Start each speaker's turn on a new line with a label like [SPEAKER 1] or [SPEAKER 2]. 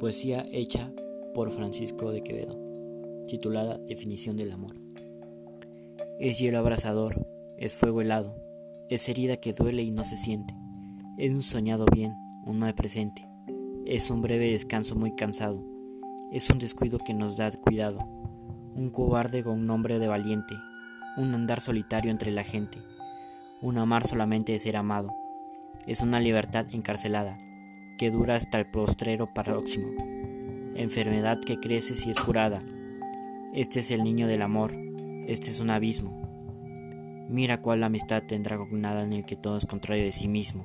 [SPEAKER 1] Poesía hecha por Francisco de Quevedo, titulada Definición del amor. Es hielo abrasador, es fuego helado, es herida que duele y no se siente, es un soñado bien, un mal presente, es un breve descanso muy cansado, es un descuido que nos da cuidado, un cobarde con nombre de valiente, un andar solitario entre la gente, un amar solamente de ser amado, es una libertad encarcelada que dura hasta el postrero próximo, enfermedad que crece si es curada. Este es el niño del amor, este es un abismo. Mira cuál amistad tendrá con nada en el que todo es contrario de sí mismo.